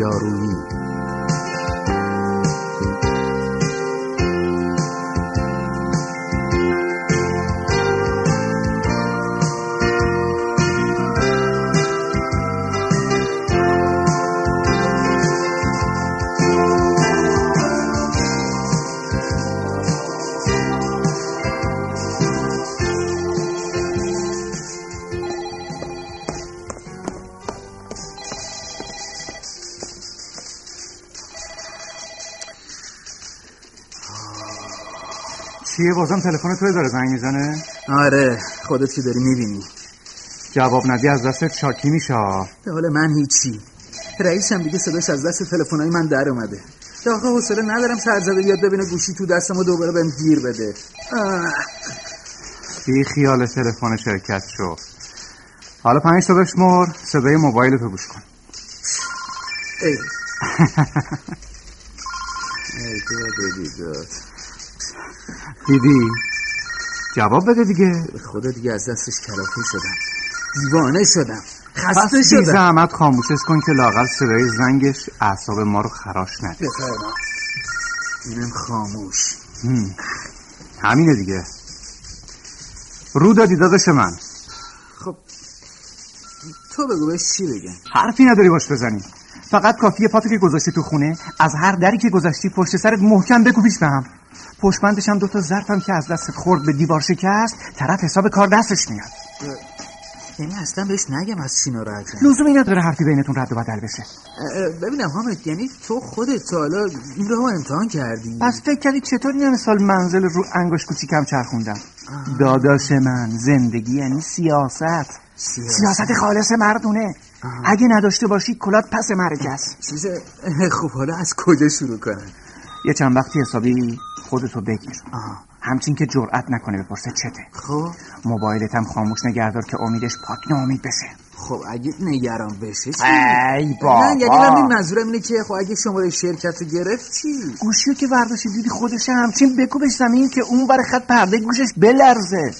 melhor o hino. چیه؟ بازم تلفن تو داره زنگ می‌زنه؟ آره خودت که داری می‌بینی. جواب ندی از دستت شاکی میشه. به حال من هیچی. رئیسم دیگه صداش از دست تلفنای من در اومده. آقا حوصله ندارم سرزده بیاد ببینه گوشی تو دستم و دوباره بهم گیر بده. آه. بی خیال تلفن شرکت شو. حالا پنج تا بشمر صدای موبایل تو گوش کن. ای. ای. دیدی؟ جواب بده دیگه. خدا دیگه از دستش کلافه شدم. دیوانه شدم. خسته شدم. زحمت خاموشش کن که لاقل صدای زنگش اعصاب ما رو خراش نده بفرما. اینم خاموش. هم. همینه دیگه. رو دادی داداش من. خب. تو بگو بهش چی بگم؟ حرفی نداری باش بزنی. فقط کافیه پاتو که گذاشتی تو خونه از هر دری که گذاشتی پشت سرت محکم بکوبیش به هم. پشتبندش هم دوتا ظرفم که از دستت خورد به دیوار شکست طرف حساب کار دستش میاد. یعنی اصلا بهش نگم از چی ناراحتم لزومی نداره حرفی بینتون رد و بدل بشه. ببینم حامد یعنی تو خودت تا حالا این رو امتحان کردی؟ پس فکر کردی چطور این همه سال منزل رو انگشت کوچیکم چرخوندم داداش من زندگی یعنی سیاست. سیاست. سیاست خالص مردونه. اگه نداشته باشی کلات پس است. چیز خب حالا از کجا شروع کنم؟ یه چند وقتی حسابی خودتو بگیر. همچین که جرأت نکنه بپرسه چته. خب. موبایلت هم خاموش نگهدار که امیدش پاک ناامید بشه. خب اگه نگران بشه چی؟ ای بابا. نه یعنی من منظورم اینه که خب اگه شماره شرکت رو گرفت چی؟ گوشیو که برداشتی دیدی خودشه همچین بکوبش زمین که اون بر خط پرده گوشش بلرزه.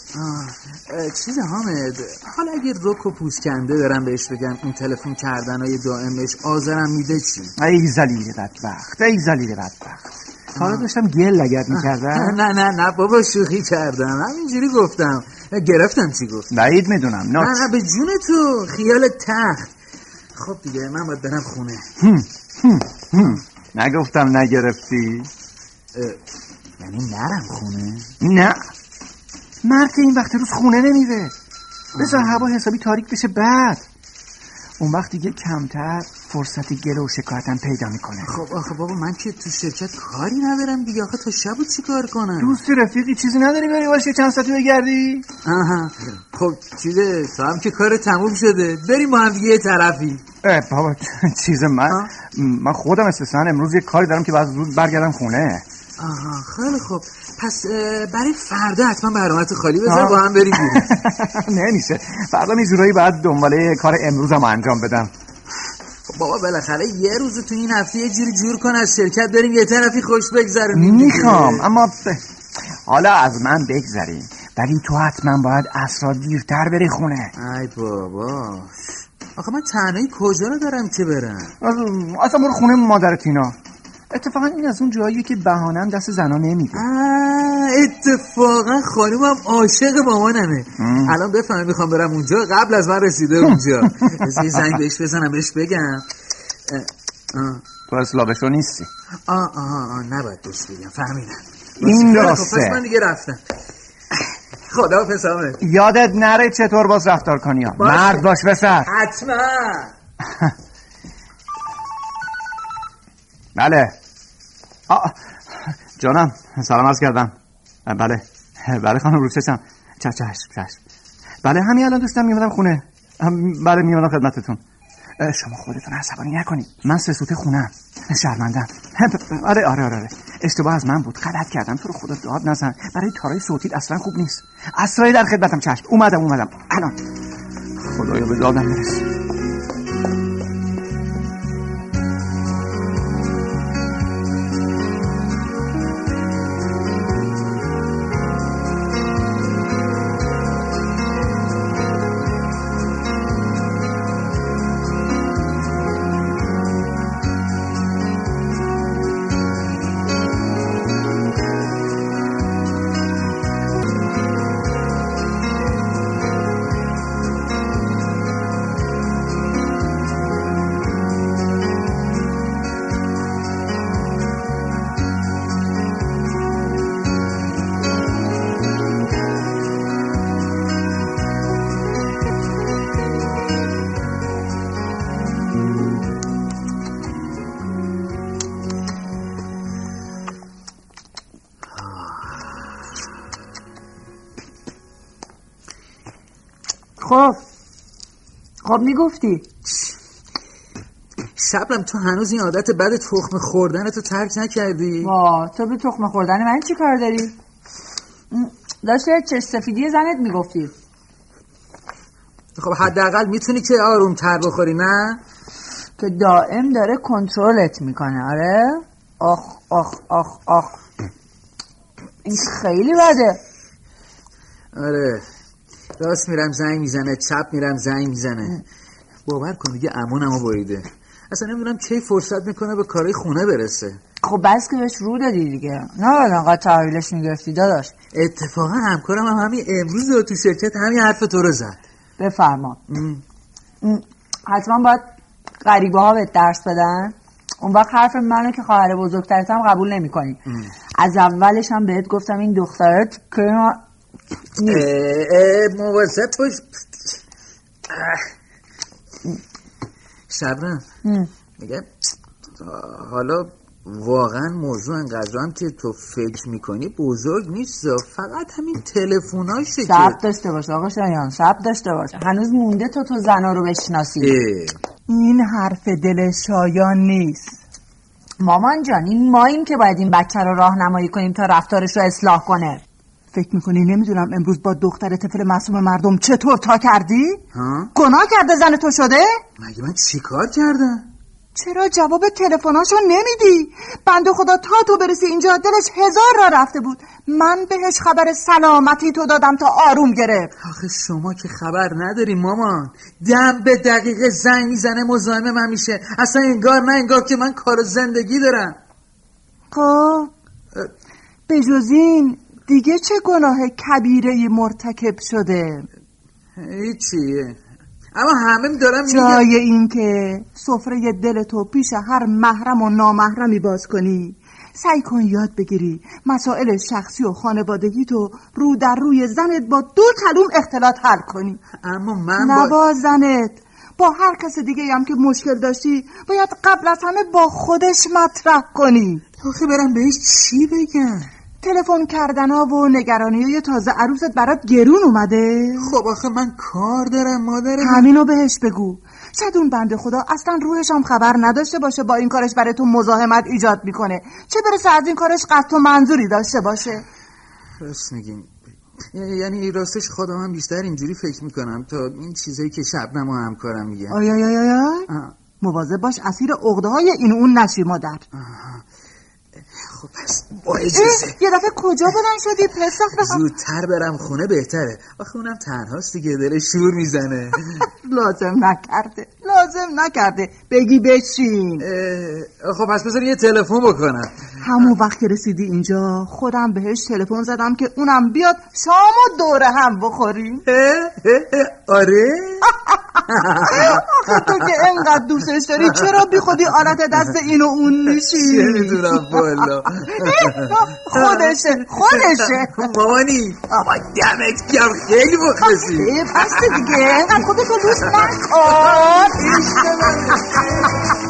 چیز حامد حالا اگه رک و پوسکنده برم بهش بگم این تلفن کردن های دائمش آزرم میده چی؟ ای زلیل بدبخت ای زلیل بدبخت. حالا داشتم گل لگت می‌کردم. نه نه نه بابا شوخی کردم. همینجوری گفتم. گرفتم چی گفت بعید می‌دونم. نه نه به جون تو. خیال تخت. خب دیگه من باید برم خونه. هم، هم، هم. نگفتم نگرفتی؟ یعنی نرم خونه؟ نه. مرد این وقت روز خونه نمیره. بذار هوا حسابی تاریک بشه بعد. اون وقت دیگه کمتر. فرصت گله و شکایتم پیدا می‌کنه. خب آخه بابا من که تو شرکت کاری ندارم دیگه. آخه تا شب چی کار کنم؟ دوستی رفیقی چیزی نداری بری باشه چند ساعتی بگردی؟ آها. خب چیزه تو هم که کار تموم شده. بریم با هم دیگه یه طرفی. اه بابا چیز من آه. من خودم استثنا امروز یه کاری دارم که بعد زود برگردم خونه. آها خیلی خب پس برای فردا حتما برنامه خالی بذار. با هم بریم نمیشه فردا یه جورایی باید دنباله کار امروزم انجام بدم. بابا بالاخره یه روز تو این هفته یه جوری جور کن از شرکت بریم یه طرفی خوش بگذرونیم. می‌خوام اما ب- حالا از من بگذریم. ولی تو حتما باید اصرا دیرتر بری خونه. ای بابا. آخه من تنهایی کجا رو دارم که برم؟ اصلا برو خونه مادر تینا اتفاقا این از اون جاییه که بهانم دست زنا نمیده. اتفاقا خانومم عاشق مامانمه. ام. الان بفهمم می‌خوام برم اونجا. قبل از من رسیده اونجا. یه زنگ بهش بزنم بهش بگم. تو اسلامشو نیستی. آه آه آه نباید بهش بگم. فهمیدم. این راسته. من دیگه رفتم. خدا پسامه یادت نره چطور باز رفتار کنی ها. باشه. مرد باش بسر. حتما. بله. آه. جانم سلام عرض کردم. بله. بله خانم روچشم چشم. چشم چشم. بله همین الان دوستم میمونم خونه. بله میمونم خدمتتون. شما خودتون عصبانی نکنید. من سوته خونم شرمندم آره آره آره آره. اشتباه از من بود. غلط کردم. تو رو خدا داد نزن. برای تارای صوتیت اصلا خوب نیست. اسرای در خدمتم چشم. اومدم اومدم. الان. خدایا به دادم برس خب. خب می‌گفتی. شبرم تو هنوز این عادت بد تخم خوردن تو ترک نکردی؟ وا تو به تخم خوردن من چی کار داری؟ داشتی چه سفیدی زنت می‌گفتی. خب حداقل می‌تونی که آروم تر بخوری نه؟ که دائم داره کنترلت می‌کنه آره؟ آخ آخ آخ آخ. این خیلی بده. آره. راست میرم زنگ می‌زنه چپ میرم زنگ می‌زنه. باور کن دیگه امونمو بریده. اصلا نمی‌دونم کی فرصت می‌کنه به کارهای خونه برسه. خب بس که بهش رو دادی دیگه. نه انقدر تحویلش می‌گرفتی داداش. اتفاقا همکارم هم همین امروز رو تو شرکت همین حرف تو رو زد. بفرما. حتما باید غریبه ها به درس بدن. اون وقت حرف منو که خواهر بزرگترتم قبول نمی کنی. از اولش هم بهت گفتم این دخترت که مواظب باش شبرم میگه حالا واقعا موضوع انقدر هم که تو فکر می‌کنی بزرگ نیست فقط همین تلفوناشه سب داشته باش آقا شایان سب داشته باش هنوز مونده تو تو زنا رو بشناسی. این حرف دل شایان نیست. مامان جان این ماییم که باید این بچه رو راهنمایی کنیم تا رفتارش رو اصلاح کنه. فکر می‌کنی نمی‌دونم امروز با دختر طفل معصوم مردم چطور تا کردی؟ ها؟ گناه کرده زن تو شده؟ مگه من چیکار کردم؟ چرا جواب تلفناشو نمیدی؟ بنده خدا تا تو برسی اینجا دلش هزار را رفته بود من بهش خبر سلامتی تو دادم تا آروم گرفت آخه شما که خبر نداری مامان دم به دقیقه زنگ می‌زنه مزاحم من میشه اصلا انگار نه انگار که من کار زندگی دارم خب به جز این دیگه چه گناه کبیره مرتکب شده؟ هیچی. اما همه دارم جای این که سفره دل تو پیش هر محرم و نامحرمی باز کنی. سعی کن یاد بگیری مسائل شخصی و خانوادگی تو رو در روی زنت با دو کلوم اختلاط حل کنی. اما من با... با زنت. با هر کس دیگه هم که مشکل داشتی باید قبل از همه با خودش مطرح کنی. آخه برم بهش چی بگم؟ تلفن کردن ها و نگرانی های تازه عروست برات گرون اومده. خب آخه من کار دارم مادرم همینو بهش بگو. شاید اون بنده خدا اصلا روحش هم خبر نداشته باشه با این کارش برای تو مزاحمت ایجاد می‌کنه. چه برسه از این کارش قصد و منظوری داشته باشه؟ راست میگین. یعنی راستش خودم هم بیشتر اینجوری فکر می‌کنم تا این چیزایی که شبنم و همکارم میگه آیا آیا آیا مواظب باش اسیر عقده های این اون نشی مادر. خب پس با اجازه. یه دفعه کجا بلند شدی پسر؟ زودتر برم خونه بهتره. آخه اونم تنهاست دیگه داره شور می‌زنه. لازم نکرده لازم نکرده. بگی بشین خب پس بذار یه تلفن بکنم. همون وقت که رسیدی اینجا خودم بهش تلفن زدم که اونم بیاد شام و دوره هم بخوریم آره؟ آخه تو که انقدر دوستش داری چرا بی خودی آلت دست اینو اون میشی چه می‌دونم بالا. خودشه خودشه. مامانی اما دمت گم خیلی مخلصی پس دیگه انقدر خودتو دوست نکن.